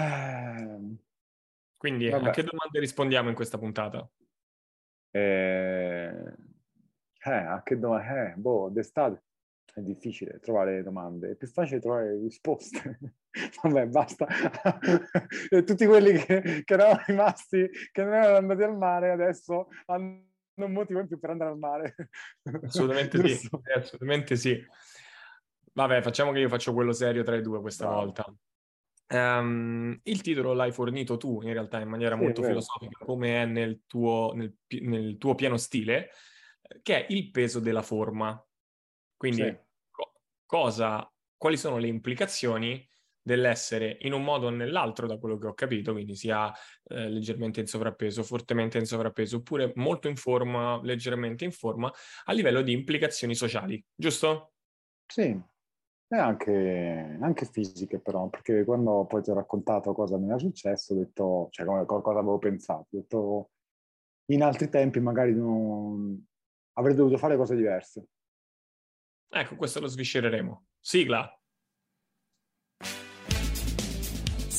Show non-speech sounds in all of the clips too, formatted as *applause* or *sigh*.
Eh, Quindi Vabbè. a che domande rispondiamo in questa puntata? eh, eh, a che domande? Eh, boh, d'estate è difficile trovare domande, è più facile trovare risposte. *laughs* Vabbè, basta. *laughs* Tutti quelli che, che erano rimasti, che non erano andati al mare, adesso hanno un motivo in più per andare al mare. *laughs* Assolutamente sì, assolutamente sì. Vabbè, facciamo che io faccio quello serio tra i due questa Bravo. volta. Ehm, il titolo l'hai fornito tu in realtà in maniera Sì, molto filosofica, come è nel tuo, nel nel tuo pieno stile, eh, che è il peso della forma. Quindi, Sì. co- cosa, quali sono le implicazioni dell'essere in un modo o nell'altro, da quello che ho capito, quindi sia eh, leggermente in sovrappeso, fortemente in sovrappeso, oppure molto in forma, leggermente in forma, a livello di implicazioni sociali, giusto? Sì, e anche, anche fisiche però, perché quando poi ti ho raccontato cosa mi era successo, ho detto, cioè come- co- cosa avevo pensato, ho detto, in altri tempi magari non... avrei dovuto fare cose diverse. Ecco, questo lo sviscereremo. Sigla.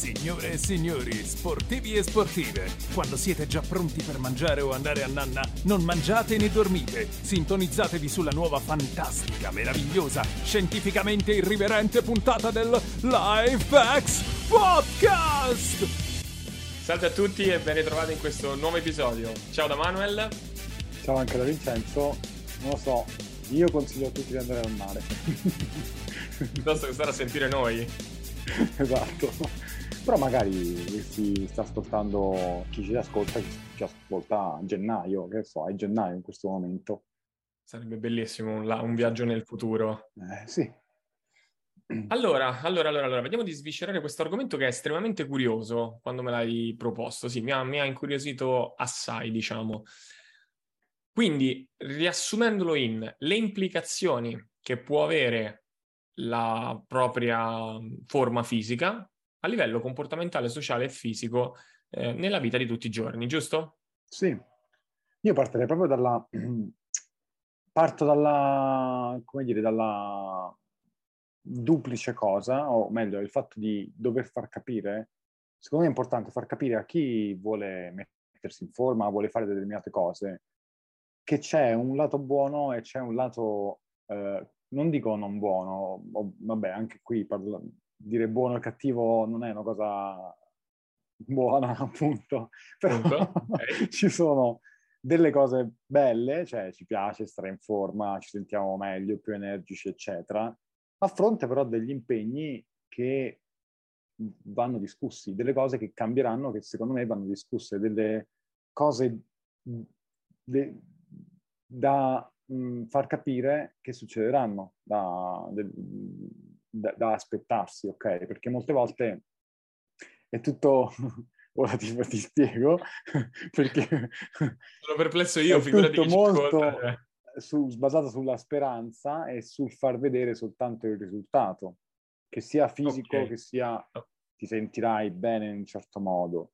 Signore e signori, sportivi e sportive, quando siete già pronti per mangiare o andare a nanna, non mangiate né dormite. Sintonizzatevi sulla nuova fantastica, meravigliosa, scientificamente irriverente puntata del LifeX Podcast! Salve a tutti e ben ritrovati in questo nuovo episodio. Ciao da Manuel. Ciao anche da Vincenzo, non lo so, io consiglio a tutti di andare al mare. Piuttosto che stare a sentire noi. *laughs* esatto. Però magari si sta ascoltando, chi ci ascolta, chi ci ascolta a gennaio, che so, è gennaio in questo momento. Sarebbe bellissimo un, un viaggio nel futuro. Eh, sì. Allora, allora, allora, allora, vediamo di sviscerare questo argomento che è estremamente curioso quando me l'hai proposto. Sì, mi ha, mi ha incuriosito assai, diciamo. Quindi, riassumendolo in le implicazioni che può avere la propria forma fisica a livello comportamentale, sociale e fisico eh, nella vita di tutti i giorni, giusto? Sì, io partirei proprio dalla... *clears throat* parto dalla, come dire, dalla duplice cosa, o meglio, il fatto di dover far capire, secondo me è importante far capire a chi vuole mettersi in forma, vuole fare determinate cose, che c'è un lato buono e c'è un lato, eh, non dico non buono, o- vabbè, anche qui parlo- dire buono e cattivo non è una cosa buona, *laughs* appunto, però Punto. Ok. *laughs* ci sono delle cose belle, cioè ci piace stare in forma, ci sentiamo meglio, più energici, eccetera, a fronte però degli impegni che vanno discussi, delle cose che cambieranno, che secondo me vanno discusse, delle cose de- da mh, far capire che succederanno, da, del- da- da aspettarsi, ok? Perché molte volte è tutto... *laughs* Ora ti, ti spiego, *laughs* perché Sono perplesso io, figurati molto eh. su- basato sulla speranza e sul far vedere soltanto il risultato, che sia fisico, Ok. che sia ti sentirai bene in un certo modo.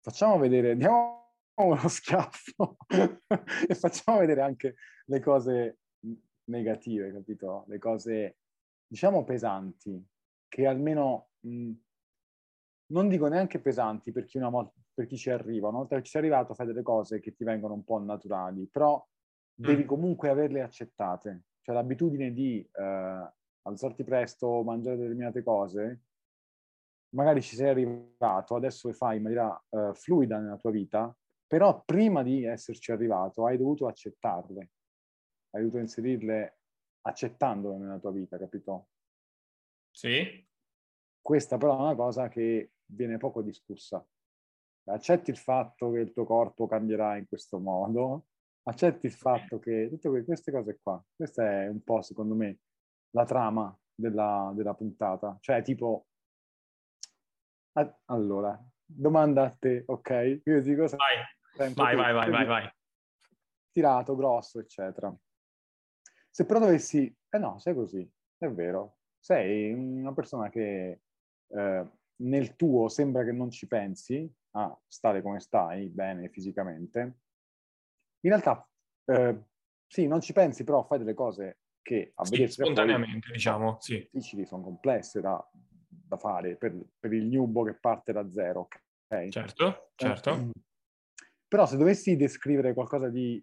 Facciamo vedere, diamo *laughs* uno schiaffo e facciamo vedere anche le cose negative, capito? Le cose, diciamo, pesanti, che almeno, mh, non dico neanche pesanti per chi, una volta, per chi ci arriva, una volta che ci sei arrivato fai delle cose che ti vengono un po' naturali, però devi Mm. comunque averle accettate. Cioè l'abitudine di eh, alzarti presto, mangiare determinate cose, magari ci sei arrivato, adesso le fai in maniera eh, fluida nella tua vita, però prima di esserci arrivato hai dovuto accettarle, hai dovuto inserirle accettandole nella tua vita, capito? Sì? Questa però è una cosa che viene poco discussa. Accetti il fatto che il tuo corpo cambierà in questo modo, accetti il fatto che tutte que- queste cose qua, questa è un po' secondo me la trama della, della puntata, cioè tipo, a- allora, domanda a te, ok? Io ti dico Vai, sempre vai, vai, vai, vai, vai. tirato, grosso, eccetera. Se però dovessi, eh no, sei così, è vero, sei una persona che eh, nel tuo sembra che non ci pensi a stare come stai, bene fisicamente. In realtà, eh, sì, non ci pensi, però fai delle cose che a Sì, spontaneamente, diciamo, sì. difficili, sono complesse da, da fare per, per il newbo che parte da zero. Okay? Certo, certo. Però se dovessi descrivere qualcosa di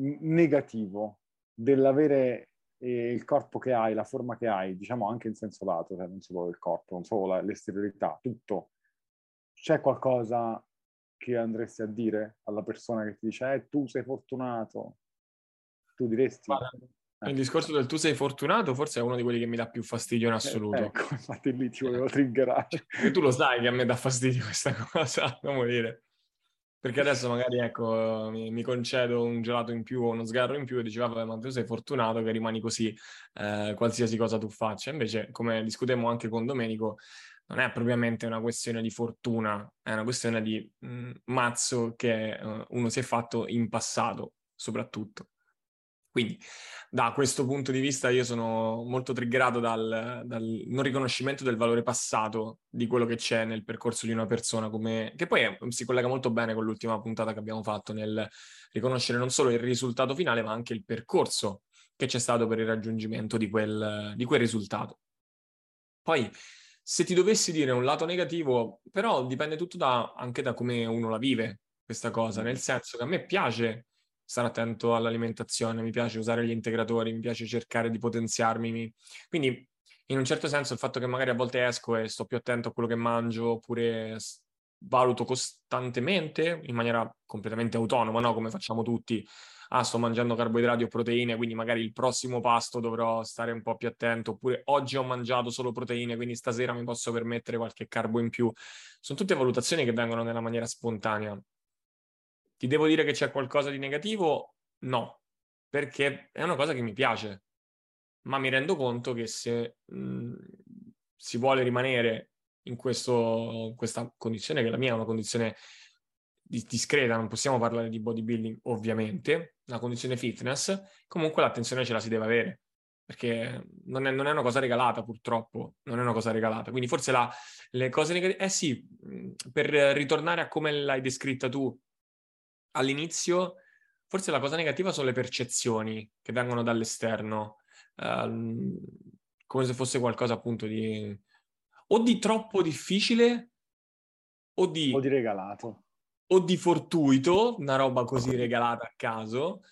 negativo dell'avere eh, il corpo che hai, la forma che hai, diciamo anche in senso lato, cioè non solo il corpo, non solo la, l'esteriorità, tutto, c'è qualcosa che andresti a dire alla persona che ti dice eh, tu sei fortunato, tu diresti... Guarda, il discorso del tu sei fortunato forse è uno di quelli che mi dà più fastidio in eh, assoluto. Eh, ecco, infatti lì ti volevo triggerare. Cioè, tu lo sai che a me dà fastidio questa *laughs* cosa, come dire. Perché adesso magari, ecco, mi, mi, concedo un gelato in più o uno sgarro in più e dici, vabbè, ma tu sei fortunato che rimani così, eh, qualsiasi cosa tu faccia. Invece, come discutemmo anche con Domenico, non è propriamente una questione di fortuna, è una questione di mh, mm, mazzo che uh, uno si è fatto in passato, soprattutto. Quindi da questo punto di vista io sono molto triggerato dal, dal, non riconoscimento del valore passato di quello che c'è nel percorso di una persona, come, che poi è, si collega molto bene con l'ultima puntata che abbiamo fatto nel riconoscere non solo il risultato finale, ma anche il percorso che c'è stato per il raggiungimento di quel, di quel risultato. Poi, se ti dovessi dire un lato negativo, però dipende tutto da, anche da come uno la vive questa cosa, nel senso che a me piace stare attento all'alimentazione, mi piace usare gli integratori, mi piace cercare di potenziarmi. Quindi, in un certo senso, il fatto che magari a volte esco e sto più attento a quello che mangio, oppure valuto costantemente in maniera completamente autonoma, no? come facciamo tutti. Ah, sto mangiando carboidrati o proteine, quindi magari il prossimo pasto dovrò stare un po' più attento, oppure oggi ho mangiato solo proteine, quindi stasera mi posso permettere qualche carbo in più. Sono tutte valutazioni che vengono nella maniera spontanea. Ti devo dire che c'è qualcosa di negativo? No, perché è una cosa che mi piace, ma mi rendo conto che se mh, si vuole rimanere in questo, questa condizione, che la mia è una condizione discreta, non possiamo parlare di bodybuilding ovviamente, una condizione fitness, comunque l'attenzione ce la si deve avere, perché non è, non è una cosa regalata purtroppo, non è una cosa regalata. Quindi forse la, le cose negative, eh sì, per ritornare a come l'hai descritta tu, all'inizio forse la cosa negativa sono le percezioni che vengono dall'esterno, uh, come se fosse qualcosa appunto di o di troppo difficile o di, o di regalato. o di fortuito, una roba così regalata a caso,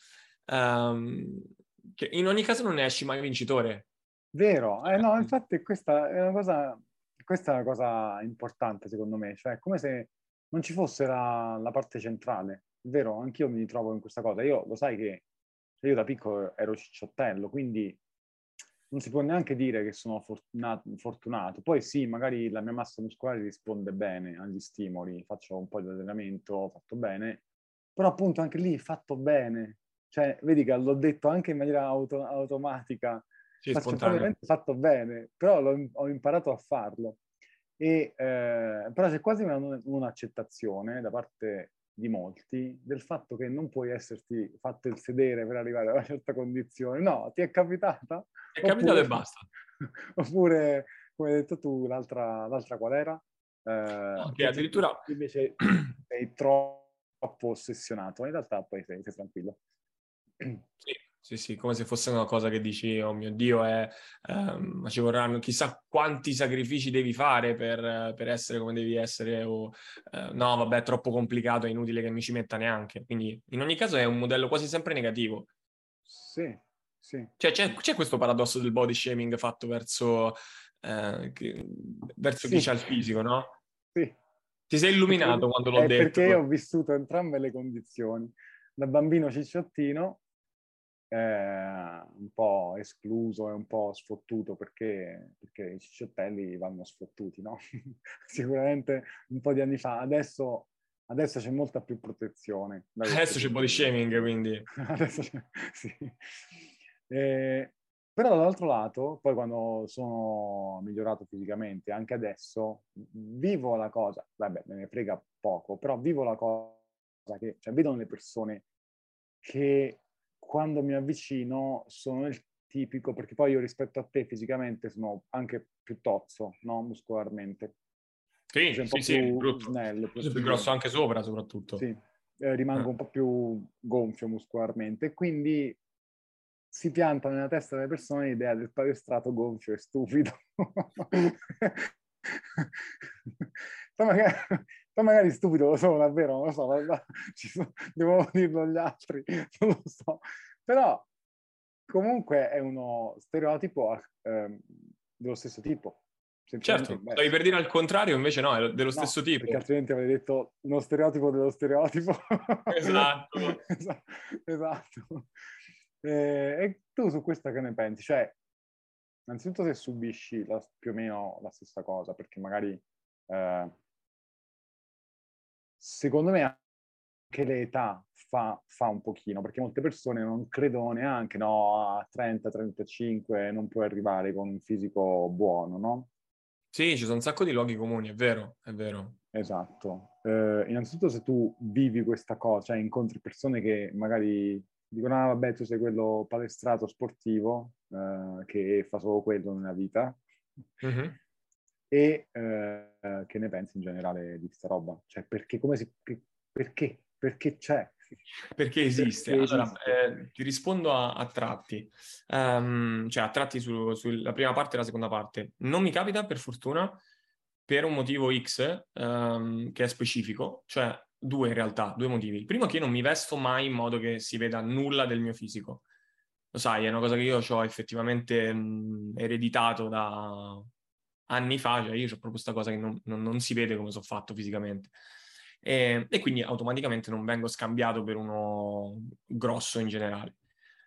um, che in ogni caso non ne esci mai vincitore. Vero, eh, no, infatti questa è una cosa, questa è una cosa importante secondo me, cioè è come se non ci fosse la, la parte centrale vero, anch'io mi ritrovo in questa cosa. Io lo sai che io da piccolo ero cicciottello, quindi non si può neanche dire che sono fortunato. Poi sì, magari la mia massa muscolare risponde bene agli stimoli, faccio un po' di allenamento, ho fatto bene, però appunto anche lì fatto bene. Cioè, vedi che l'ho detto anche in maniera auto- automatica, sì, fatto bene, però ho imparato a farlo. E, eh, però c'è quasi una, un'accettazione da parte di molti del fatto che non puoi esserti fatto il sedere per arrivare a una certa condizione. No, ti è capitata? È capitato e basta. *laughs* oppure, come hai detto tu, l'altra, l'altra qual era? Eh, okay, addirittura... Invece *clears throat* sei troppo ossessionato, in realtà poi sei, sei tranquillo. *clears throat* Sì, sì, sì, come se fosse una cosa che dici, oh mio Dio, è, ehm, ma ci vorranno chissà quanti sacrifici devi fare per, per essere come devi essere, o eh, no, vabbè, è troppo complicato, è inutile che mi ci metta neanche. Quindi in ogni caso è un modello quasi sempre negativo. Sì, sì. Cioè c'è, c'è questo paradosso del body shaming fatto verso, eh, che, verso sì. chi c'ha il fisico, no? Sì. Ti sei illuminato perché, quando l'ho detto. Perché io ho vissuto entrambe le condizioni. Da bambino cicciottino un po' escluso e un po' sfottuto perché, perché i cicciottelli vanno sfottuti, no? *laughs* Sicuramente un po' di anni fa. Adesso, adesso c'è molta più protezione. Adesso c'è body shaming, quindi. *laughs* adesso c'è, sì. Eh, però dall'altro lato, poi quando sono migliorato fisicamente, anche adesso, vivo la cosa, vabbè, me ne frega poco, però vivo la cosa che, cioè, vedo le persone che quando mi avvicino sono il tipico, perché poi io rispetto a te fisicamente sono anche più tozzo, no? Muscolarmente. Sì, sì, sì, più brutto. Snello, più, più grosso anche sopra, soprattutto. Sì, eh, rimango eh. un po' più gonfio muscolarmente, quindi si pianta nella testa delle persone l'idea del palestrato gonfio e stupido. *laughs* magari, poi, magari, stupido lo sono davvero, non lo so, *laughs* sono, devo *laughs* dirlo agli altri, *laughs* non lo so. Però comunque è uno stereotipo eh, dello stesso tipo. Certo, stavi per dire al contrario, invece no, è dello no, stesso tipo. Perché altrimenti avrei detto uno stereotipo dello stereotipo. Esatto. esatto. esatto. Eh, e tu su questo che ne pensi? Cioè, innanzitutto se subisci la, più o meno la stessa cosa, perché magari eh, secondo me anche l'età fa, fa, un pochino, perché molte persone non credono neanche, no, a 30-35 non puoi arrivare con un fisico buono, no? Sì, ci sono un sacco di luoghi comuni, è vero, è vero. Esatto. Eh, innanzitutto se tu vivi questa cosa, cioè incontri persone che magari dicono, ah vabbè, tu sei quello palestrato sportivo eh, che fa solo quello nella vita. Mm-hmm. E eh, che ne pensi in generale di questa roba? Cioè, perché, come si, perché? Perché c'è? Perché esiste. Perché allora, esiste. Eh, ti rispondo a, a tratti, um, cioè a tratti su, sulla prima parte e la seconda parte. Non mi capita, per fortuna, per un motivo X um, che è specifico, cioè due in realtà, due motivi. Il primo è che io non mi vesto mai in modo che si veda nulla del mio fisico. Lo sai, è una cosa che io ho effettivamente mh, ereditato da anni fa, cioè io ho proprio questa cosa che non, non, non si vede come sono fatto fisicamente. E, e, quindi automaticamente non vengo scambiato per uno grosso in generale.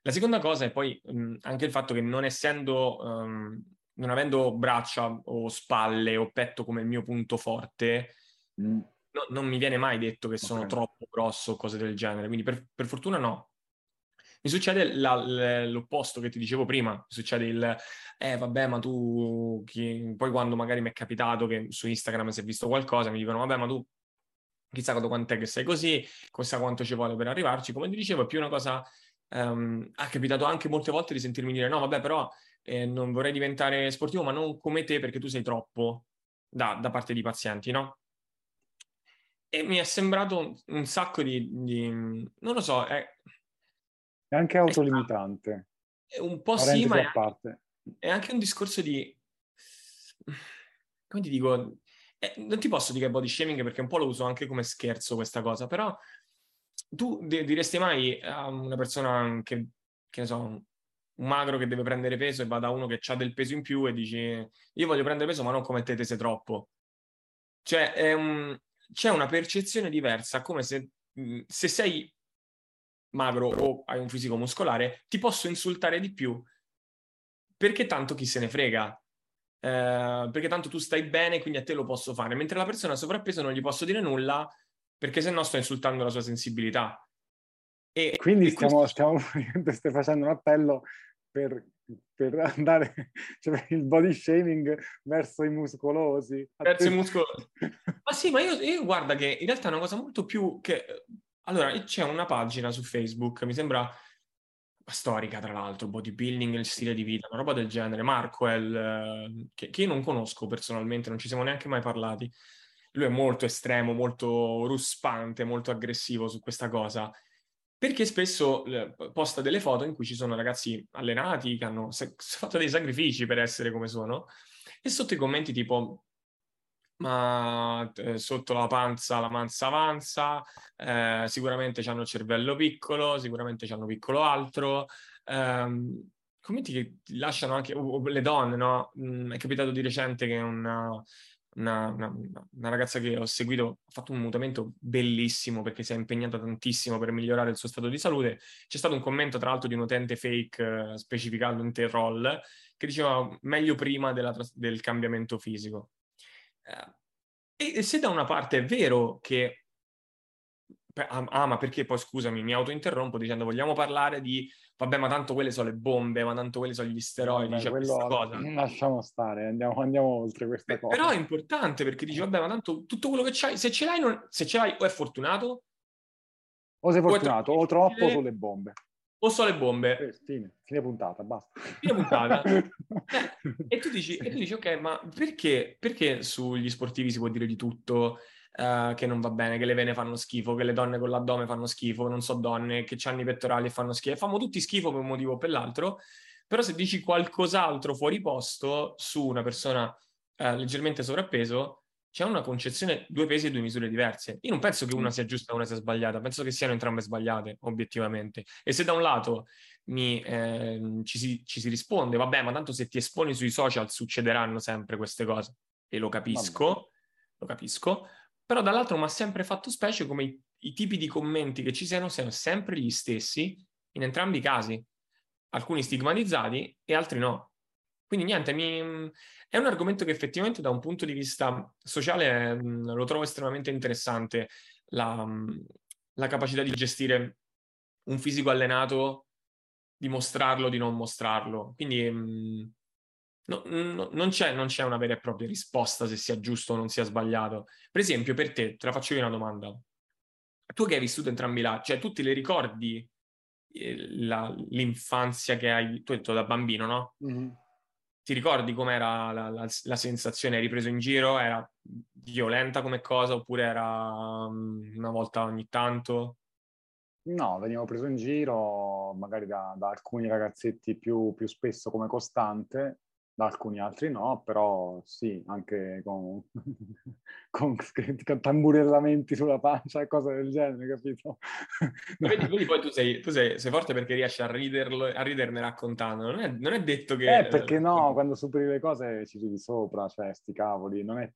La seconda cosa è poi mh, anche il fatto che non essendo, um, non avendo braccia o spalle o petto come il mio punto forte, mm no, non mi viene mai detto che sono okay. troppo grosso o cose del genere, quindi per, per fortuna no. Mi succede la, l'opposto che ti dicevo prima, mi succede il, eh vabbè ma tu, chi... poi quando magari mi è capitato che su Instagram si è visto qualcosa, mi dicono vabbè ma tu chissà quant'è che sei così, chissà quanto ci vuole per arrivarci, come ti dicevo è più una cosa, um, ha capitato anche molte volte di sentirmi dire no vabbè però eh, non vorrei diventare sportivo ma non come te perché tu sei troppo da, da parte di pazienti, no? e mi è sembrato un, un sacco di, di, non lo so, è, è anche autolimitante. È un po' sì, ma è anche, è anche, un discorso di, come ti dico, eh, non ti posso dire body shaming perché un po' lo uso anche come scherzo questa cosa, però tu de- diresti mai a una persona che, che ne so, un magro che deve prendere peso e va da uno che ha del peso in più e dici io voglio prendere peso ma non come te, te sei troppo. Cioè, è un, c'è una percezione diversa, come se, mhmm, se sei magro o hai un fisico muscolare, ti posso insultare di più perché tanto chi se ne frega. Eh, perché tanto tu stai bene, quindi a te lo posso fare, mentre la persona sovrappeso non gli posso dire nulla perché se no sto insultando la sua sensibilità. E, quindi e stiamo, questo... stiamo, *laughs* stai facendo un appello per per andare *laughs* cioè, il body shaming verso i muscolosi. Verso i muscolosi. ma sì, ma io, io, guarda che in realtà è una cosa molto più che... Allora, c'è una pagina su Facebook, mi sembra storica tra l'altro, bodybuilding, il stile di vita, una roba del genere, Marquel, che, che io non conosco personalmente, non ci siamo neanche mai parlati. Lui è molto estremo, molto ruspante, molto aggressivo su questa cosa perché spesso eh, posta delle foto in cui ci sono ragazzi allenati che hanno fatto dei sacrifici per essere come sono e sotto i commenti tipo ma eh, sotto la panza la manza avanza, eh, sicuramente hanno il cervello piccolo, sicuramente hanno piccolo altro, eh, commenti che lasciano anche uh, le donne, no? Mm, è capitato di recente che una, una, una, una, ragazza che ho seguito ha fatto un mutamento bellissimo perché si è impegnata tantissimo per migliorare il suo stato di salute. C'è stato un commento, tra l'altro, di un utente fake eh, specificando un troll che diceva meglio prima della, del cambiamento fisico. Eh, e se da una parte è vero che Ah, ah, ma perché poi scusami, mi autointerrompo dicendo vogliamo parlare di vabbè, ma tanto quelle sono le bombe, ma tanto quelli sono gli steroidi, vabbè, cioè questa cosa. *laughs* Lasciamo stare, andiamo, andiamo oltre questa Beh, cosa. Però è importante perché dici vabbè, ma tanto tutto quello che c'hai, se ce l'hai, non, se ce l'hai o è fortunato o sei fortunato o, o troppo sulle bombe. O so le bombe. Eh, fine, fine puntata, basta. Fine puntata. *laughs* eh, e, tu dici, e, tu dici, ok, ma perché, perché sugli sportivi si può dire di tutto? Uh, che non va bene, che le vene fanno schifo, che le donne con l'addome fanno schifo, non so donne, che hanno i pettorali e fanno schifo. Fanno tutti schifo per un motivo o per l'altro. Però se dici qualcos'altro fuori posto su una persona uh, leggermente sovrappeso, c'è una concezione due pesi e due misure diverse. Io non penso che una sia giusta e una sia sbagliata, penso che siano entrambe sbagliate, obiettivamente. E se da un lato mi, eh, ci, si, ci, si, risponde, vabbè, ma tanto se ti esponi sui social succederanno sempre queste cose, e lo capisco, vabbè. lo capisco, però dall'altro mi ha sempre fatto specie come i, i tipi di commenti che ci siano siano sempre gli stessi in entrambi i casi, alcuni stigmatizzati e altri no. Quindi niente, mi, è un argomento che effettivamente da un punto di vista sociale mh, lo trovo estremamente interessante, la, la, capacità di gestire un fisico allenato, di mostrarlo, di non mostrarlo. Quindi mh, no, no, non, c'è, non, c'è, una vera e propria risposta se sia giusto o non sia sbagliato. Per esempio, per te, te la faccio io una domanda. Tu che hai vissuto entrambi là, cioè tu le ricordi eh, la, l'infanzia che hai, tu hai detto da bambino, no? Mm-hmm ti ricordi com'era la, la, la sensazione? Eri preso in giro? Era violenta come cosa oppure era um, una volta ogni tanto? No, venivo preso in giro magari da, da alcuni ragazzetti più, più, spesso come costante, da alcuni altri no, però sì, anche con, *laughs* con, con tamburellamenti sulla pancia e cose del genere, capito? Vedi, *laughs* quindi poi tu, sei, tu sei, sei, forte perché riesci a, riderlo, a riderne raccontando, non è, non è detto che... Eh, perché no, quando superi le cose ci ridi sopra, cioè sti cavoli, non è...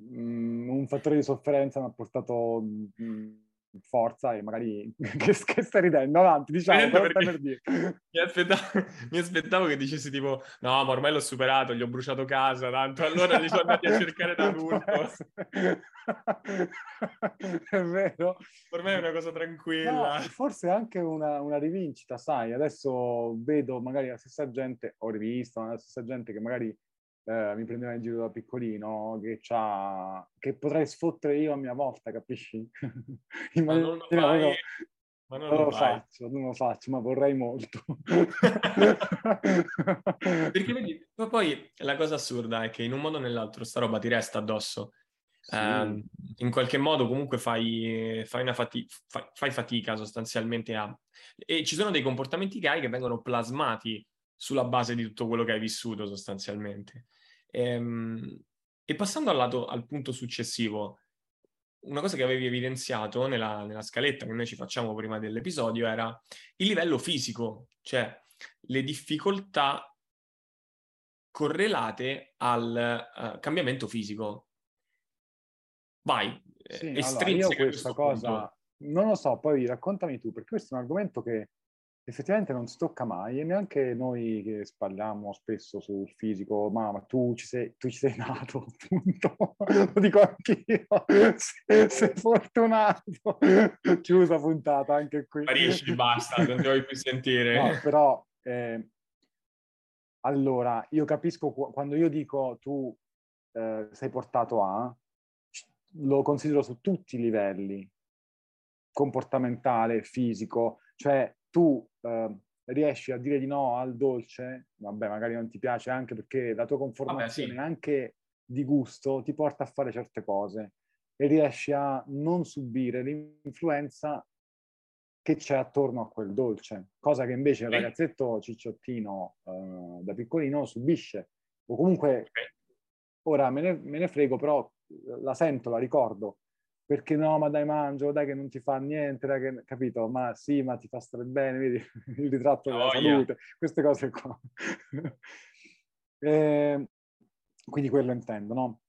Mm, un fattore di sofferenza mi ha portato... Mm, forza e magari *laughs* che, che stai ridendo. Avanti diciamo per dire. *laughs* Mi, aspettavo, mi aspettavo che dicessi tipo no ma ormai l'ho superato gli ho bruciato casa tanto allora li sono andati a cercare da *laughs* adulto è vero. Ormai è una cosa tranquilla. No, forse anche una, una, rivincita sai adesso vedo magari la stessa gente ho rivisto la stessa gente che magari eh, mi prendeva in giro da piccolino, che, che potrei sfottere io a mia volta, capisci? *laughs* ma non lo fai, no, ma non, non lo, lo faccio, non lo faccio, ma vorrei molto. *laughs* Perché vedi, poi la cosa assurda è che in un modo o nell'altro sta roba ti resta addosso. Sì. Eh, in qualche modo comunque fai, fai, una fati- fai, fai fatica sostanzialmente a... E ci sono dei comportamenti che hai che vengono plasmati sulla base di tutto quello che hai vissuto sostanzialmente. Ehm, e passando al, lato, al punto successivo, una cosa che avevi evidenziato nella, nella, scaletta che noi ci facciamo prima dell'episodio era il livello fisico, cioè le difficoltà correlate al uh, cambiamento fisico. Vai, sì, allora, io questa cosa punto. non lo so, poi raccontami tu, perché questo è un argomento che effettivamente non si tocca mai e neanche noi che parliamo spesso sul fisico, ma, tu, ci sei, tu ci sei nato, *laughs* appunto, lo dico anch'io, sei, sei fortunato, chiusa puntata anche qui. Sparisci, basta, non ti vuoi più sentire. No, però, eh, allora, io capisco quando io dico tu eh, sei portato a, lo considero su tutti i livelli, comportamentale, fisico, cioè tu eh, riesci a dire di no al dolce, vabbè, magari non ti piace anche perché la tua conformazione vabbè, sì. anche di gusto ti porta a fare certe cose e riesci a non subire l'influenza che c'è attorno a quel dolce, cosa che invece il ragazzetto cicciottino eh, da piccolino subisce. O comunque, ora me ne, me ne frego, però la sento, la ricordo, perché no, ma dai mangio, dai che non ti fa niente, dai che, capito? Ma sì, ma ti fa stare bene, vedi *laughs* il ritratto della oh, salute, yeah. queste cose qua. e, *laughs* ehm, quindi quello intendo, no?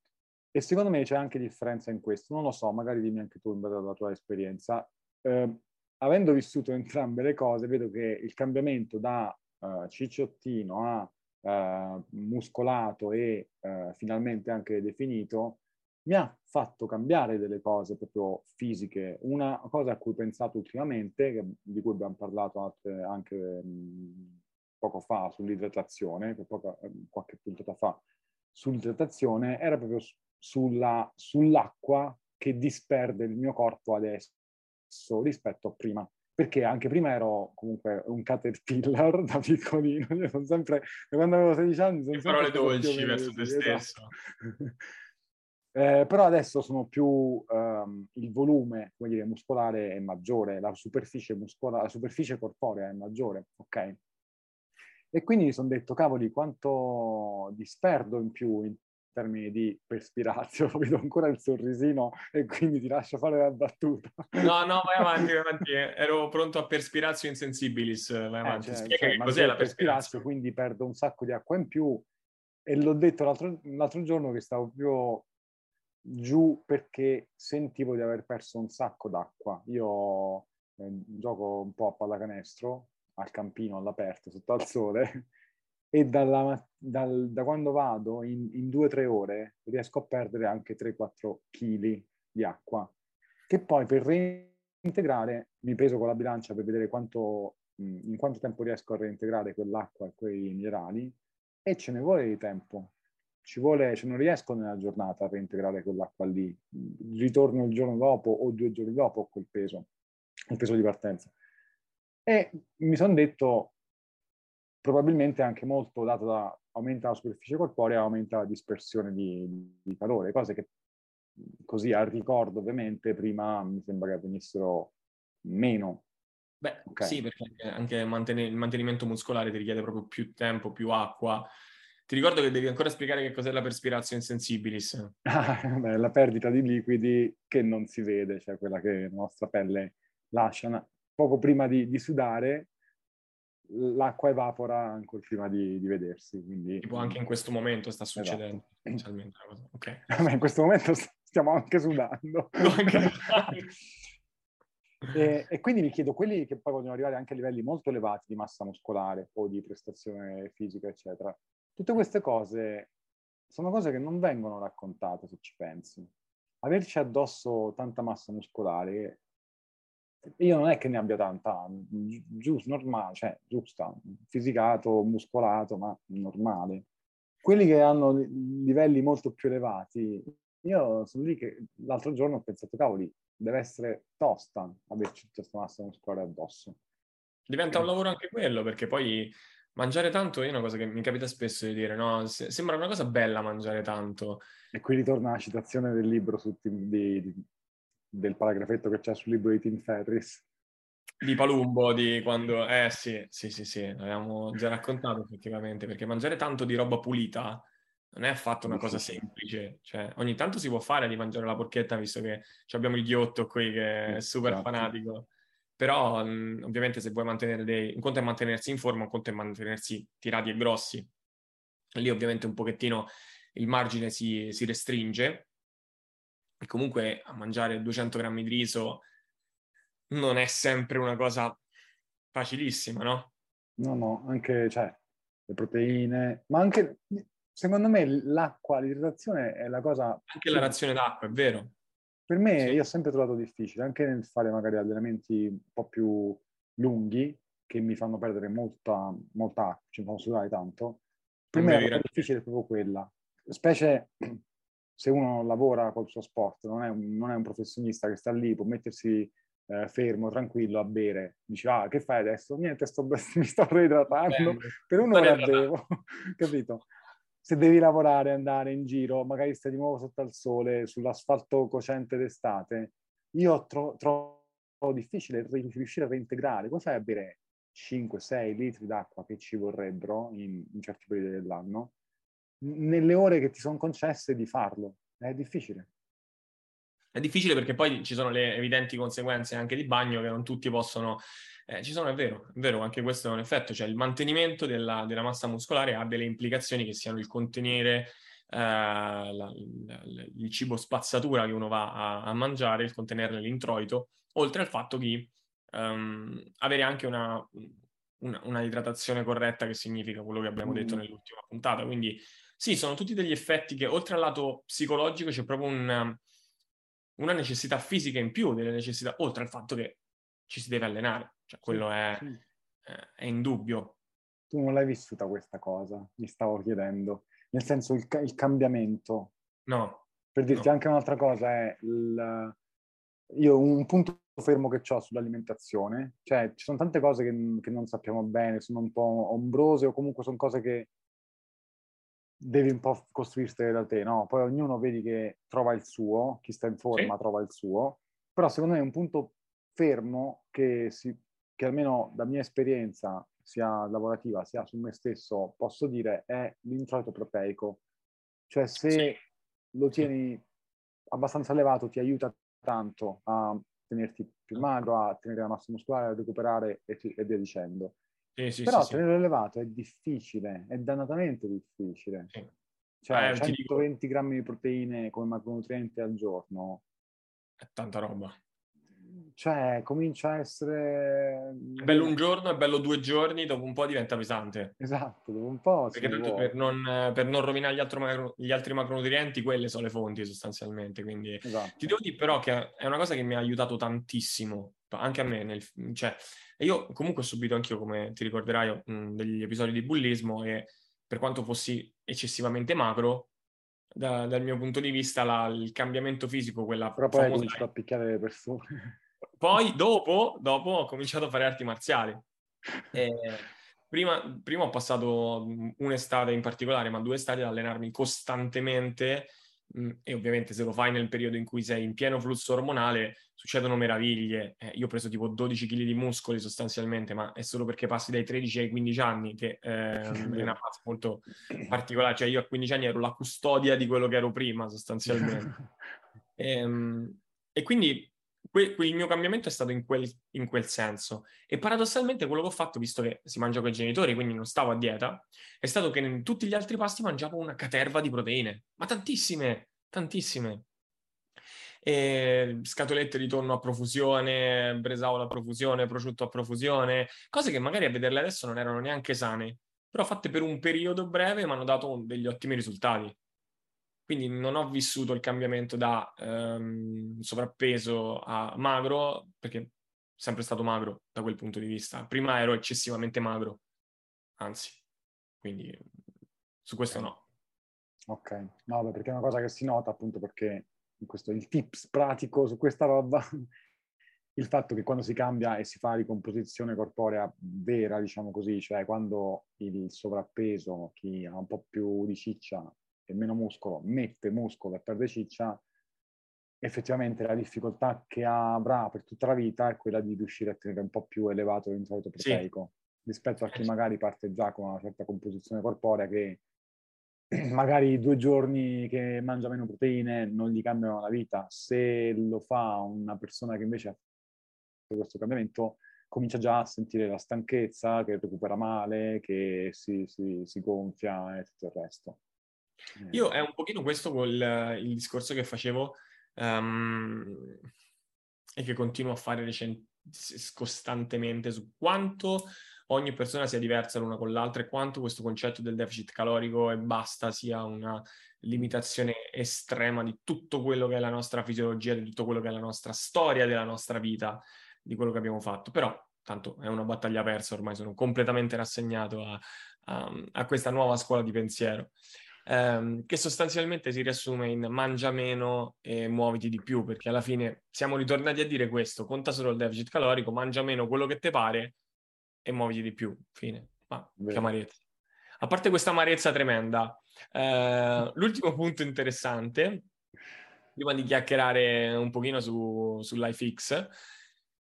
E secondo me c'è anche differenza in questo, non lo so, magari dimmi anche tu in base alla tua esperienza. Eh, avendo vissuto entrambe le cose, vedo che il cambiamento da uh, cicciottino a uh, muscolato e uh, finalmente anche definito mi ha fatto cambiare delle cose proprio fisiche. Una cosa a cui ho pensato ultimamente, di cui abbiamo parlato anche mh, poco fa sull'idratazione, poco, qualche puntata fa, sull'idratazione, era proprio sulla, sull'acqua che disperde il mio corpo adesso rispetto a prima. perché anche prima ero comunque un caterpillar *laughs* da piccolino, io sono sempre, quando avevo 16 anni... Sono parole dolci verso te esatto. stesso. *laughs* eh, però adesso sono più, um, il volume, dire, muscolare è maggiore, la superficie, muscolare, la superficie corporea è maggiore, ok? E quindi mi sono detto, cavoli, quanto disperdo in più in termini di perspirazio, *laughs* vedo ancora il sorrisino e quindi ti lascio fare la battuta. No, no, vai avanti, vai avanti. Ero pronto a perspirazio insensibilis, vai eh, avanti. Eh, cioè, cioè, cos'è la perspirazio? Quindi perdo un sacco di acqua in più e l'ho detto l'altro, l'altro giorno che stavo più giù perché sentivo di aver perso un sacco d'acqua. Io eh, gioco un po' a pallacanestro al campino all'aperto sotto al sole *laughs* e dalla, dal, da quando vado in, in due o tre ore riesco a perdere anche 3-4 kg di acqua, che poi per reintegrare mi peso con la bilancia per vedere quanto, in quanto tempo riesco a reintegrare quell'acqua e quei minerali e ce ne vuole di tempo. Ci vuole, cioè non riesco nella giornata a reintegrare quell'acqua lì. Ritorno il giorno dopo o due giorni dopo quel peso, il peso di partenza. E mi sono detto, probabilmente anche molto dato da aumenta la superficie corporea, aumenta la dispersione di, di calore, cose che così al ricordo ovviamente prima mi sembra che venissero meno. Beh, okay. sì, perché anche il mantenimento muscolare ti richiede proprio più tempo, più acqua. Ti ricordo che devi ancora spiegare che cos'è la perspirazio sensibilis. *laughs* beh, la perdita di liquidi che non si vede, cioè quella che la nostra pelle lascia poco prima di, di sudare l'acqua evapora ancora prima di, di vedersi. Quindi... Tipo anche in questo momento sta succedendo. Esatto. *clears throat* Okay. *laughs* Ma in questo momento stiamo anche sudando. *laughs* e, e, quindi mi chiedo, quelli che poi vogliono arrivare anche a livelli molto elevati di massa muscolare o di prestazione fisica, eccetera, tutte queste cose sono cose che non vengono raccontate se ci pensi. Averci addosso tanta massa muscolare io non è che ne abbia tanta, giusto, normale, cioè giusta, fisicato, muscolato, ma normale. Quelli che hanno livelli molto più elevati, io sono lì che l'altro giorno ho pensato, cavoli, deve essere tosta averci tutta questa massa muscolare addosso. Diventa un lavoro anche quello, perché poi mangiare tanto è una cosa che mi capita spesso di dire, no? sembra una cosa bella mangiare tanto. E qui ritorna la citazione del libro su, di, di, del paragrafetto che c'è sul libro di Tim Ferris. Di Palumbo, di quando... Eh sì, sì, sì, sì, l'abbiamo già raccontato effettivamente, perché mangiare tanto di roba pulita non è affatto una cosa semplice. Cioè, ogni tanto si può fare di mangiare la porchetta, visto che abbiamo il ghiotto qui che è super esatto. fanatico. Però, mh, ovviamente, se vuoi mantenere dei... Un conto è mantenersi in forma, un conto è mantenersi tirati e grossi. Lì, ovviamente, un pochettino il margine si, si restringe, e comunque a mangiare 200 grammi di riso non è sempre una cosa facilissima, no? No, no, anche cioè, le proteine, ma anche secondo me l'acqua, l'idratazione è la cosa... Anche la razione d'acqua, è vero. Per me sì. io ho sempre trovato difficile, anche nel fare magari allenamenti un po' più lunghi, che mi fanno perdere molta, molta acqua, ci fanno sudare tanto. Per non me è difficile proprio quella. Specie *clears throat* se uno lavora col suo sport, non è un, non è un professionista che sta lì, può mettersi eh, fermo, tranquillo a bere, dice ah che fai adesso? Niente, sto, *laughs* mi sto reidratando, per un'ora bevo, *laughs* capito? Se devi lavorare, andare in giro, magari stai di nuovo sotto al sole, sull'asfalto cocente d'estate, io tro- trovo difficile riuscire a reintegrare. Come fai a bere 5-6 litri d'acqua che ci vorrebbero in, in certi periodi dell'anno? nelle ore che ti sono concesse di farlo. È difficile. È difficile perché poi ci sono le evidenti conseguenze anche di bagno che non tutti possono... Eh, ci sono, è vero, è vero, anche questo è un effetto, cioè il mantenimento della, della massa muscolare ha delle implicazioni che siano il contenere eh, la, la, il cibo spazzatura che uno va a, a mangiare, il contenere l'introito, oltre al fatto di um, avere anche una, una, una, idratazione corretta, che significa quello che abbiamo detto mm. nell'ultima puntata. Quindi sì, sono tutti degli effetti che oltre al lato psicologico c'è proprio un, una necessità fisica in più, delle necessità, oltre al fatto che ci si deve allenare, cioè quello è, sì. è indubbio. Tu non l'hai vissuta questa cosa, mi stavo chiedendo, nel senso il, il cambiamento. No. Per dirti no. anche un'altra cosa è il, io un punto fermo che ho sull'alimentazione, cioè ci sono tante cose che, che, non sappiamo bene, sono un po' ombrose o comunque sono cose che devi un po' costruirsi da te, no? Poi ognuno vedi che trova il suo, chi sta in forma sì. trova il suo, però secondo me è un punto fermo che, si, che almeno da mia esperienza, sia lavorativa sia su me stesso, posso dire è l'introito proteico. Cioè se sì. lo tieni abbastanza elevato ti aiuta tanto a tenerti più magro, a tenere la massa muscolare, a recuperare e, e via dicendo. Sì, sì, Però sì, tenerlo elevato è difficile, è dannatamente difficile. Cioè, eh, 120 dico... grammi di proteine come macronutrienti al giorno. È tanta roba cioè comincia a essere... È bello un giorno, è bello due giorni, dopo un po' diventa pesante. Esatto, dopo un po'. Perché tanto per non, per non, rovinare gli altri, macro, gli altri, macronutrienti, quelle sono le fonti sostanzialmente. Quindi esatto. ti devo dire però che è una cosa che mi ha aiutato tantissimo, anche a me. Nel, cioè, io comunque ho subito anch'io, come ti ricorderai, mh, degli episodi di bullismo e per quanto fossi eccessivamente macro, da, dal mio punto di vista la, il cambiamento fisico, quella Però poi hai cominciato a picchiare le persone. Poi dopo, dopo ho cominciato a fare arti marziali. E prima, prima ho passato un'estate in particolare, ma due estati ad allenarmi costantemente e ovviamente se lo fai nel periodo in cui sei in pieno flusso ormonale succedono meraviglie. Eh, io ho preso tipo 12 kg di muscoli sostanzialmente, ma è solo perché passi dai 13 ai 15 anni che eh, *laughs* è una fase molto particolare. Cioè io a 15 anni ero la custodia di quello che ero prima sostanzialmente. e, *laughs* ehm, e quindi que- il mio cambiamento è stato in quel, in quel, senso. E paradossalmente quello che ho fatto, visto che si mangia con i genitori, quindi non stavo a dieta, è stato che in tutti gli altri pasti mangiavo una caterva di proteine, ma tantissime, tantissime. E scatolette di tonno a profusione, bresaola a profusione, prosciutto a profusione, cose che magari a vederle adesso non erano neanche sane, però fatte per un periodo breve mi hanno dato degli ottimi risultati. Quindi non ho vissuto il cambiamento da um, sovrappeso a magro, perché sempre stato magro da quel punto di vista. Prima ero eccessivamente magro, anzi, quindi su questo no. Ok, no, perché è una cosa che si nota appunto perché questo, il tips pratico su questa roba, *laughs* il fatto che quando si cambia e si fa ricomposizione corporea vera, diciamo così, cioè quando il sovrappeso, chi ha un po' più di ciccia e meno muscolo mette muscolo e perde ciccia, effettivamente la difficoltà che avrà per tutta la vita è quella di riuscire a tenere un po' più elevato l'introito proteico sì. rispetto a chi magari parte già con una certa composizione corporea che *clears throat* magari due giorni che mangia meno proteine non gli cambiano la vita. Se lo fa una persona che invece ha fatto questo cambiamento, comincia già a sentire la stanchezza, che recupera male, che si, si, si gonfia e tutto il resto. Io è un pochino questo col, il discorso che facevo um, e che continuo a fare recent- costantemente su quanto ogni persona sia diversa l'una con l'altra e quanto questo concetto del deficit calorico e basta sia una limitazione estrema di tutto quello che è la nostra fisiologia, di tutto quello che è la nostra storia della nostra vita, di quello che abbiamo fatto. Però tanto è una battaglia persa, ormai sono completamente rassegnato a, a, a questa nuova scuola di pensiero ehm, che sostanzialmente si riassume in mangia meno e muoviti di più, perché alla fine siamo ritornati a dire questo, conta solo il deficit calorico, mangia meno quello che ti pare e muoviti di più, fine. Ma che amarezza. A parte questa amarezza tremenda, eh, *laughs* l'ultimo punto interessante, prima di chiacchierare un pochino su, su LifeX,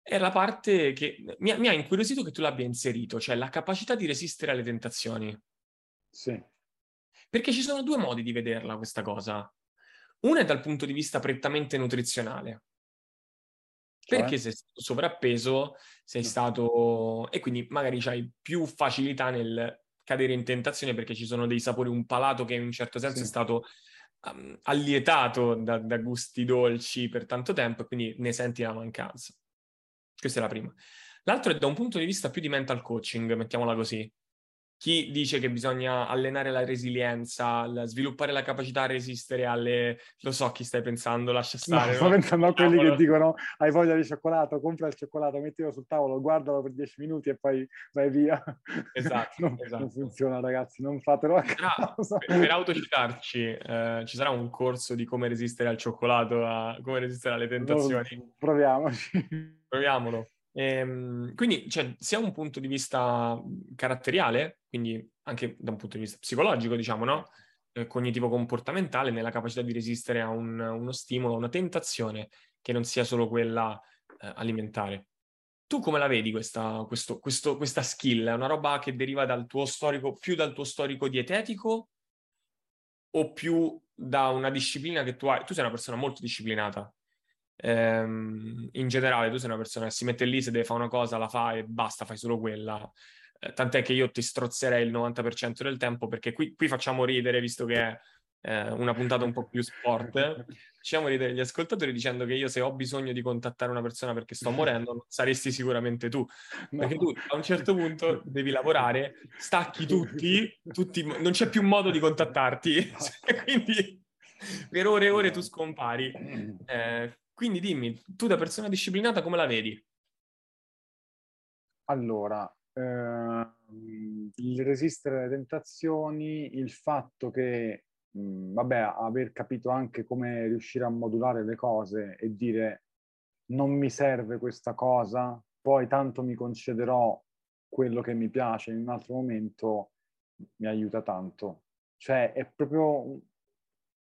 è la parte che mi, mi ha incuriosito che tu l'abbia inserito, cioè la capacità di resistere alle tentazioni. Sì. Perché ci sono due modi di vederla questa cosa. Uno è dal punto di vista prettamente nutrizionale. Cioè? Perché sei stato sovrappeso, sei stato... e quindi magari hai più facilità nel cadere in tentazione perché ci sono dei sapori, un palato che in un certo senso sì. è stato um, allietato da, da, gusti dolci per tanto tempo e quindi ne senti la mancanza. Questa è la prima. L'altro è da un punto di vista più di mental coaching, mettiamola così. Chi dice che bisogna allenare la resilienza, sviluppare la capacità a resistere alle... Lo so chi stai pensando, lascia stare. No, sto pensando a quelli che dicono hai voglia di cioccolato, compra il cioccolato, mettilo sul tavolo, guardalo per dieci minuti e poi vai via. Esatto, *laughs* non, esatto. non funziona ragazzi, non fatelo a casa. Per, per autocitarci, eh, ci sarà un corso di come resistere al cioccolato, a come resistere alle tentazioni. Proviamoci. Proviamolo. Ehm, quindi c'è sia un punto di vista caratteriale, quindi anche da un punto di vista psicologico, diciamo, no? Eh, cognitivo-comportamentale, nella capacità di resistere a un, uno stimolo, a una tentazione che non sia solo quella eh, alimentare. Tu come la vedi questa, questo, questo, questa skill? È una roba che deriva dal tuo storico, più dal tuo storico dietetico o più da una disciplina che tu hai? Tu sei una persona molto disciplinata, ehm, in generale tu sei una persona che si mette lì, se deve fare una cosa la fa e basta, fai solo quella. Eh, tant'è che io ti strozzerei il 90% del tempo perché qui, qui facciamo ridere, visto che è eh, una puntata un po' più sport. Facciamo ridere gli ascoltatori dicendo che io se ho bisogno di contattare una persona perché sto morendo, non saresti sicuramente tu. Perché tu a un certo punto devi lavorare, stacchi tutti, tutti non c'è più modo di contattarti. *laughs* *laughs* Quindi per ore e ore tu scompari. Eh, quindi dimmi, tu da persona disciplinata come la vedi? Allora, eh, il resistere alle tentazioni, il fatto che, mh, vabbè, aver capito anche come riuscire a modulare le cose e dire non mi serve questa cosa, poi tanto mi concederò quello che mi piace in un altro momento, mi aiuta tanto. Cioè, è proprio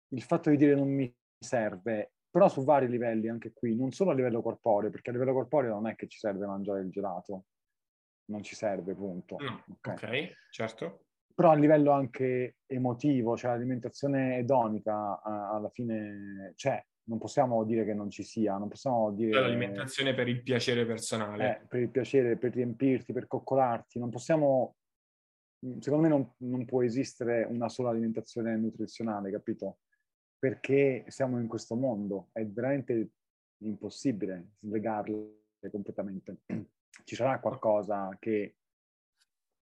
il fatto di dire non mi serve però su vari livelli anche qui, non solo a livello corporeo, perché a livello corporeo non è che ci serve mangiare il gelato, non ci serve, punto. Ok, okay certo. Però a livello anche emotivo, cioè l'alimentazione edonica alla fine c'è, non possiamo dire che non ci sia, non possiamo dire... L'alimentazione per il piacere personale. Eh, per il piacere, per riempirti, per coccolarti, non possiamo... Secondo me non, non può esistere una sola alimentazione nutrizionale, capito? Perché siamo in questo mondo, è veramente impossibile slegarle completamente. *clears throat* Ci sarà qualcosa che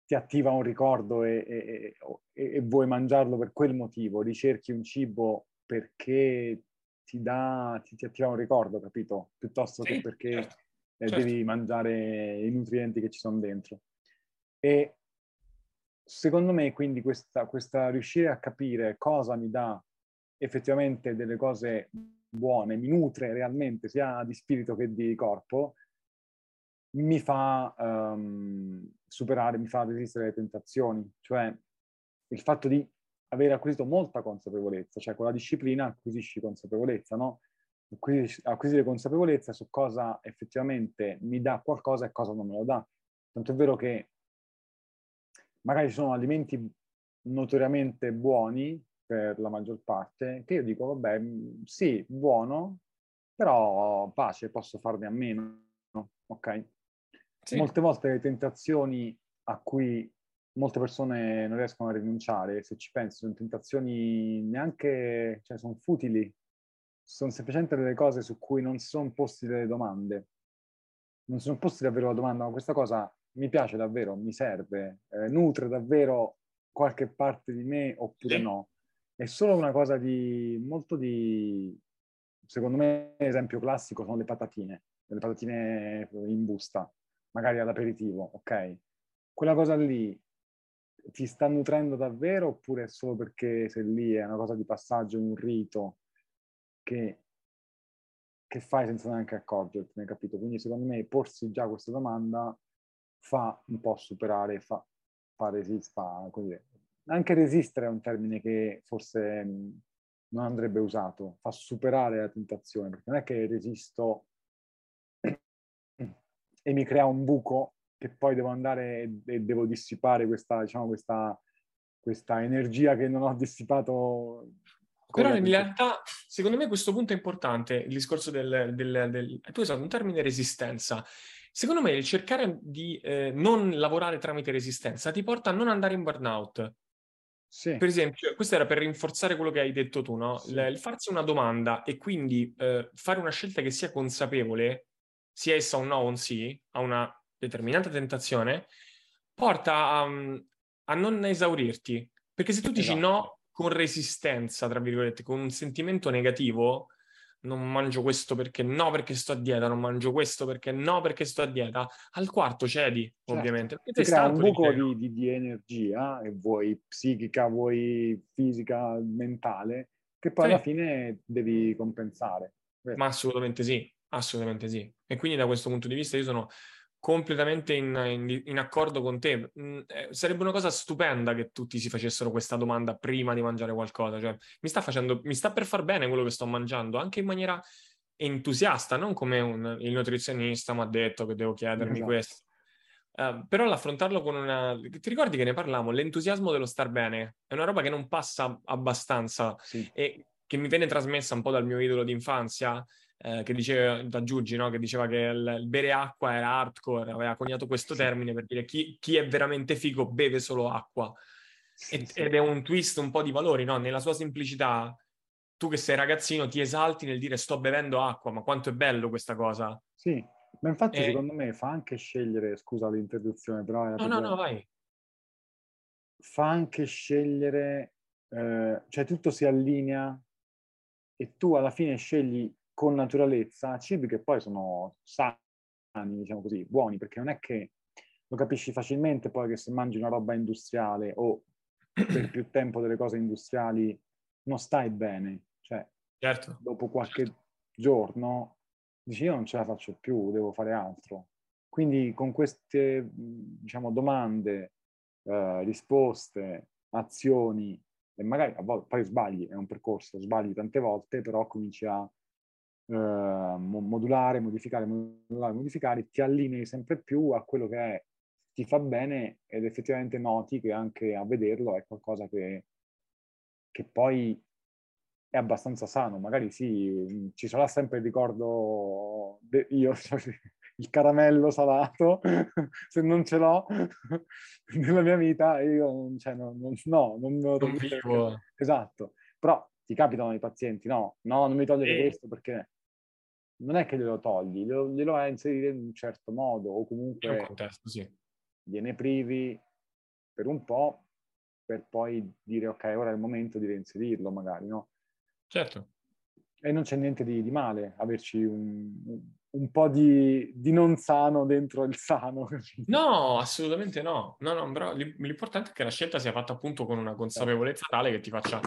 ti attiva un ricordo e, e, e, e, vuoi mangiarlo per quel motivo, ricerchi un cibo perché ti, dà, ti, ti attiva un ricordo, capito? Piuttosto sì, che perché certo, eh, certo. devi mangiare i nutrienti che ci sono dentro. E secondo me quindi questa, questa riuscire a capire cosa mi dà effettivamente delle cose buone, mi nutre realmente sia di spirito che di corpo, mi fa um, superare, mi fa resistere alle tentazioni. Cioè il fatto di aver acquisito molta consapevolezza, cioè con la disciplina acquisisci consapevolezza, no? acquisire consapevolezza su cosa effettivamente mi dà qualcosa e cosa non me lo dà. Tanto è vero che magari ci sono alimenti notoriamente buoni per la maggior parte, che io dico, vabbè, mm, sì, buono, però pace, posso farne a meno, ok? Sì. Molte volte le tentazioni a cui molte persone non riescono a rinunciare, se ci pensi, sono tentazioni neanche, cioè sono futili, sono semplicemente delle cose su cui non si sono posti delle domande. Non si sono posti davvero la domanda, ma questa cosa mi piace davvero, mi serve, eh, nutre davvero qualche parte di me oppure sì. no è solo una cosa di molto di secondo me esempio classico sono le patatine le patatine in busta magari all'aperitivo ok? Quella cosa lì ti sta nutrendo davvero oppure è solo perché sei lì è una cosa di passaggio un rito che, che fai senza neanche accorgertene capito? Quindi secondo me porsi già questa domanda fa un po' superare fa, fa resist fa anche resistere è un termine che forse mh, non andrebbe usato, fa superare la tentazione, perché non è che resisto *clears throat* e mi crea un buco che poi devo andare e, e devo dissipare questa, diciamo, questa, questa energia che non ho dissipato però in realtà, secondo me, questo punto è importante, il discorso del... del, del... Tu hai usato un termine resistenza. Secondo me il cercare di eh, non lavorare tramite resistenza ti porta a non andare in burnout. Sì. Per esempio, questo era per rinforzare quello che hai detto tu, no? Sì. il farsi una domanda e quindi eh, fare una scelta che sia consapevole, sia essa un no o un sì, a una determinata tentazione, porta a, a non esaurirti. Perché se tu dici Esatto. no con resistenza, tra virgolette, con un sentimento negativo, non mangio questo perché no, perché sto a dieta, non mangio questo perché no, perché sto a dieta, al quarto cedi, Certo. ovviamente. Perché sei crea un buco di, di- di energia, e vuoi psichica, vuoi fisica, mentale, che poi Sì. alla fine devi compensare. Vero? Ma assolutamente sì, assolutamente sì. E quindi da questo punto di vista io sono completamente in, in- in accordo con te. Mm, eh, sarebbe una cosa stupenda che tutti si facessero questa domanda prima di mangiare qualcosa. Cioè, mi sta facendo, mi sta per far bene quello che sto mangiando, anche in maniera entusiasta, non come un- il nutrizionista mi ha detto che devo chiedermi Esatto. questo. Eh, però l'affrontarlo con una... Ti ricordi che ne parlavamo? L'entusiasmo dello star bene è una roba che non passa abbastanza Sì. e che mi venne trasmessa un po' dal mio idolo d'infanzia, eh, che diceva, da Giuggi, no? che diceva che il, il bere acqua era hardcore, aveva coniato questo termine per dire chi, chi è veramente figo beve solo acqua. Sì, E- sì. Ed è un twist un po' di valori, no? Nella sua semplicità, tu che sei ragazzino ti esalti nel dire sto bevendo acqua, ma quanto è bello questa cosa. Sì, ma infatti Eh. secondo me fa anche scegliere, scusa l'interruzione, però No, no, no, vai. fa anche scegliere, eh, cioè tutto si allinea e tu alla fine scegli con naturalezza cibi che poi sono sani, diciamo così, buoni, perché non è che lo capisci facilmente poi che se mangi una roba industriale o per più tempo delle cose industriali non stai bene, cioè Certo. dopo qualche giorno dici io non ce la faccio più, devo fare altro. Quindi con queste diciamo, domande, eh, risposte, azioni, e magari a volte poi sbagli, è un percorso, sbagli tante volte, però cominci a eh, mo- modulare, modificare, modulare, modificare, ti allinei sempre più a quello che è, ti fa bene ed effettivamente noti che anche a vederlo è qualcosa che, che poi è abbastanza sano. Magari sì, ci sarà sempre il ricordo, de- io, *laughs* il caramello salato, *laughs* se non ce l'ho *laughs* nella mia vita, io cioè, no, non, no, non Non vivo. Esatto, però ti capitano i pazienti, no, no, non mi togliere Sì. questo perché non è che glielo togli, glielo, glielo vai a inserire in un certo modo o comunque contesto, sì. gliene privi per un po' per poi dire ok, ora è il momento di reinserirlo magari, no? Certo. E non c'è niente di, di male averci un, un- po' di, di non sano dentro il sano. *laughs* No, assolutamente no. No, no, però l'im- l'importante è che la scelta sia fatta appunto con una consapevolezza tale che ti faccia...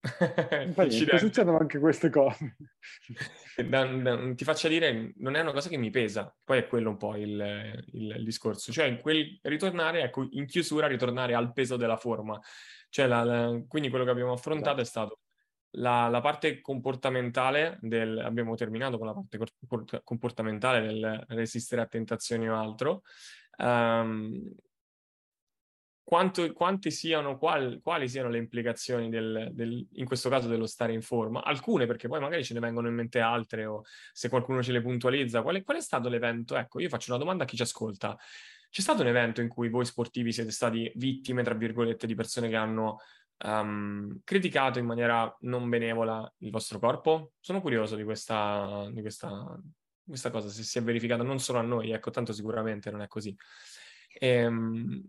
Incidente. succedono anche queste cose. Da- da- ti faccia dire, non è una cosa che mi pesa, poi è quello un po' il, il- il discorso, cioè in quel ritornare, ecco, in chiusura ritornare al peso della forma, cioè la- la- quindi quello che abbiamo affrontato Esatto. è stato la, la parte comportamentale del, abbiamo terminato con la parte comportamentale del resistere a tentazioni o altro, Ehm, quanto, quante siano, qual- quali siano le implicazioni del, del- in questo caso dello stare in forma? Alcune, perché poi magari ce ne vengono in mente altre, o se qualcuno ce le puntualizza. Qual è, qual è stato l'evento? Ecco, io faccio una domanda a chi ci ascolta. C'è stato un evento in cui voi sportivi siete stati vittime, tra virgolette, di persone che hanno ehm, criticato in maniera non benevola il vostro corpo? Sono curioso di questa, di questa, questa cosa, se si è verificata non solo a noi, ecco, tanto sicuramente non è così. Ehm,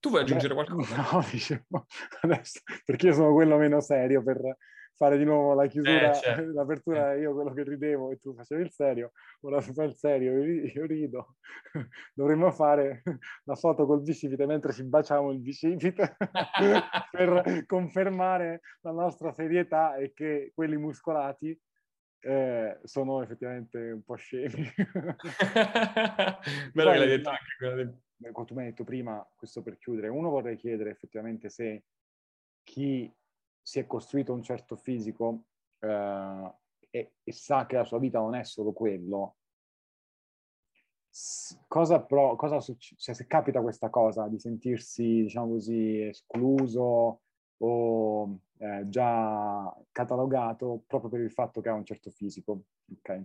tu vuoi aggiungere Beh, qualcosa? *laughs* No, dicevo adesso, perché io sono quello meno serio per fare di nuovo la chiusura, Eh, certo. *laughs* l'apertura, io quello che ridevo e tu facevi il serio, ora tu fai il serio, io, ri- io rido. *laughs* Dovremmo fare la foto col bicipite mentre ci baciamo il bicipite per confermare la nostra serietà e che quelli muscolati eh, sono effettivamente un po' scemi. Bello che l'hai detto no, anche quello del- Tu mi hai detto prima, questo per chiudere, uno vorrei chiedere effettivamente se chi si è costruito un certo fisico eh, e, e sa che la sua vita non è solo quello, cosa, pro, cosa succede? Cioè, se capita questa cosa di sentirsi, diciamo così, escluso o eh, già catalogato proprio per il fatto che ha un certo fisico, ok?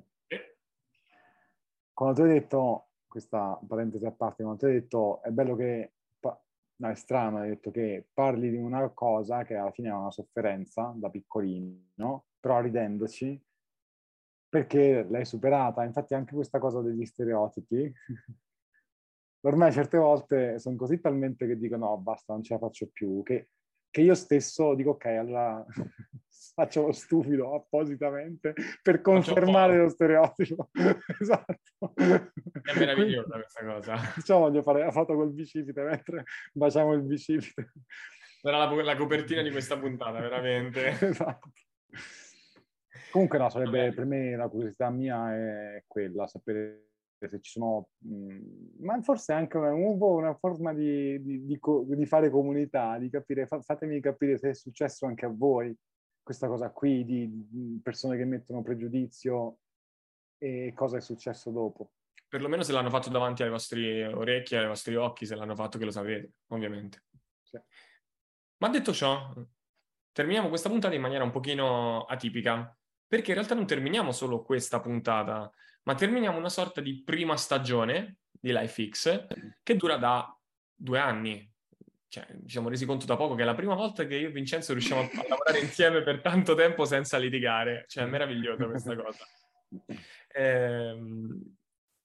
quando tu hai detto, questa parentesi a parte, quando tu hai detto è bello che, no è strano, hai detto che parli di una cosa che alla fine è una sofferenza da piccolino, però ridendoci, perché l'hai superata. Infatti anche questa cosa degli stereotipi *laughs* ormai certe volte sono così talmente che dico no, basta, non ce la faccio più, che, che io stesso dico ok, allora faccio lo stupido appositamente per confermare lo stereotipo. *laughs* esatto. È meravigliosa questa cosa. Ciò voglio fare la foto col bicipite mentre baciamo il bicipite. Sarà la, la copertina di questa puntata, veramente. *laughs* esatto. Comunque no, sarebbe per me la curiosità mia è quella, sapere se ci sono, mh, ma forse anche una, una forma di, di, di, di, fare comunità, di capire, fa, fatemi capire se è successo anche a voi questa cosa qui di persone che mettono pregiudizio e cosa è successo dopo. Perlomeno se l'hanno fatto davanti ai vostri orecchi, ai vostri occhi, se l'hanno fatto che lo sapete, ovviamente. Sì. Ma detto ciò, terminiamo questa puntata in maniera un pochino atipica, perché in realtà non terminiamo solo questa puntata, ma terminiamo una sorta di prima stagione di LifeX che dura da due anni, cioè, ci siamo resi conto da poco che è la prima volta che io e Vincenzo riusciamo a, *laughs* a lavorare insieme per tanto tempo senza litigare. Cioè, è meravigliosa questa *laughs* cosa. Ehm,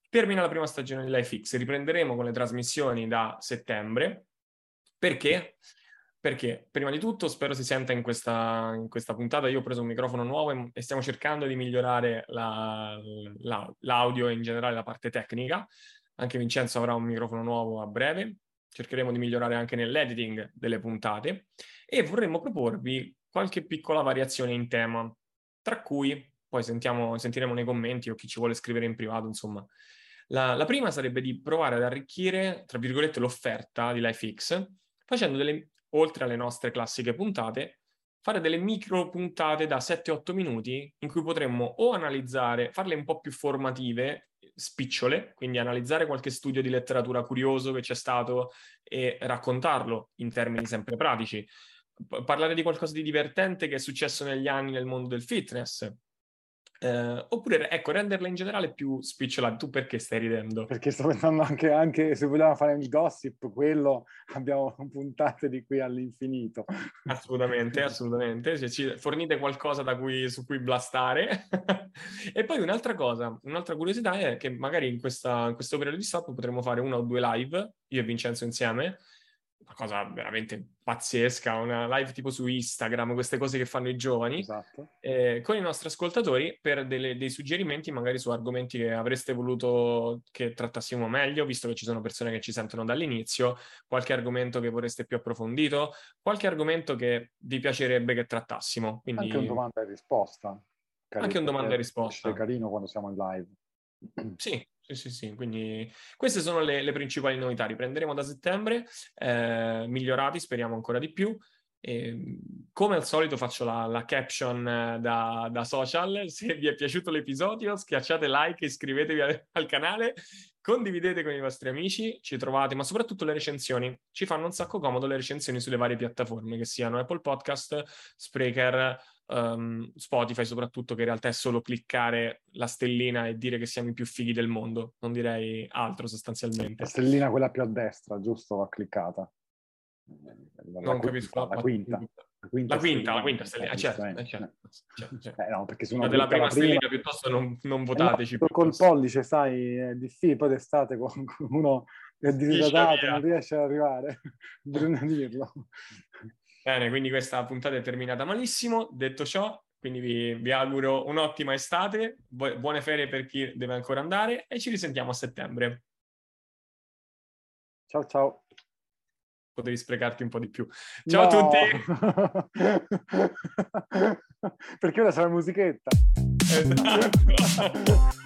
termina la prima stagione di LifeX, riprenderemo con le trasmissioni da settembre. Perché? Perché, prima di tutto, spero si senta in questa, in questa puntata, io ho preso un microfono nuovo e, e stiamo cercando di migliorare la, la, l'audio e in generale la parte tecnica. Anche Vincenzo avrà un microfono nuovo a breve, cercheremo di migliorare anche nell'editing delle puntate e vorremmo proporvi qualche piccola variazione in tema, tra cui poi sentiamo, sentiremo nei commenti o chi ci vuole scrivere in privato, insomma. La, la prima sarebbe di provare ad arricchire, tra virgolette, l'offerta di LifeX, facendo delle, oltre alle nostre classiche puntate, fare delle micro puntate da 7-8 minuti in cui potremmo o analizzare, farle un po' più formative spicciole, quindi analizzare qualche studio di letteratura curioso che c'è stato e raccontarlo in termini sempre pratici. P- parlare di qualcosa di divertente che è successo negli anni nel mondo del fitness, eh, oppure, ecco, renderla in generale più spicciolata. Tu perché stai ridendo? Perché sto pensando anche, anche se vogliamo fare il gossip, quello abbiamo *laughs* puntate di qui all'infinito. Assolutamente, *laughs* assolutamente. Se ci fornite qualcosa cui, su cui blastare. *laughs* e poi un'altra cosa, un'altra curiosità è che magari in, questa, in questo periodo di stop potremmo fare una o due live, io e Vincenzo insieme, una cosa veramente pazzesca, una live tipo su Instagram, queste cose che fanno i giovani, esatto. eh, con i nostri ascoltatori per delle, dei suggerimenti magari su argomenti che avreste voluto che trattassimo meglio, visto che ci sono persone che ci sentono dall'inizio, qualche argomento che vorreste più approfondito, qualche argomento che vi piacerebbe che trattassimo. Quindi... Anche un domanda e risposta. Carino, Anche un domanda e risposta. È carino quando siamo in live. Sì, sì, sì, sì, quindi queste sono le, le principali novità. Riprenderemo da settembre, eh, migliorati, speriamo ancora di più. E, come al solito faccio la, la caption eh, da, da, social, *laughs* se vi è piaciuto l'episodio schiacciate like, iscrivetevi al, al canale, condividete con i vostri amici, ci trovate, ma soprattutto le recensioni. Ci fanno un sacco comodo le recensioni sulle varie piattaforme, che siano Apple Podcast, Spreaker, um, Spotify soprattutto, che in realtà è solo cliccare la stellina e dire che siamo i più fighi del mondo, non direi altro sostanzialmente. La stellina quella più a destra, giusto? Va cliccata. La, non capisco. La, la quinta. La quinta, la quinta, la quinta stellina, eh, certo, eh, certo, certo, certo. Eh, no, perché se della prima stellina prima... piuttosto non, non votateci. Eh no, col pollice, sai, è difficile, poi d'estate *laughs* con uno è disidratato, non riesce ad arrivare, *laughs* bisogna dirlo. Bene, quindi questa puntata è terminata malissimo. Detto ciò, quindi vi, vi auguro un'ottima estate, bu- buone ferie per chi deve ancora andare e ci risentiamo a settembre. Ciao ciao. Potevi sprecarti un po' di più. Ciao no. a tutti! *laughs* Perché ora la musichetta. Esatto. *laughs*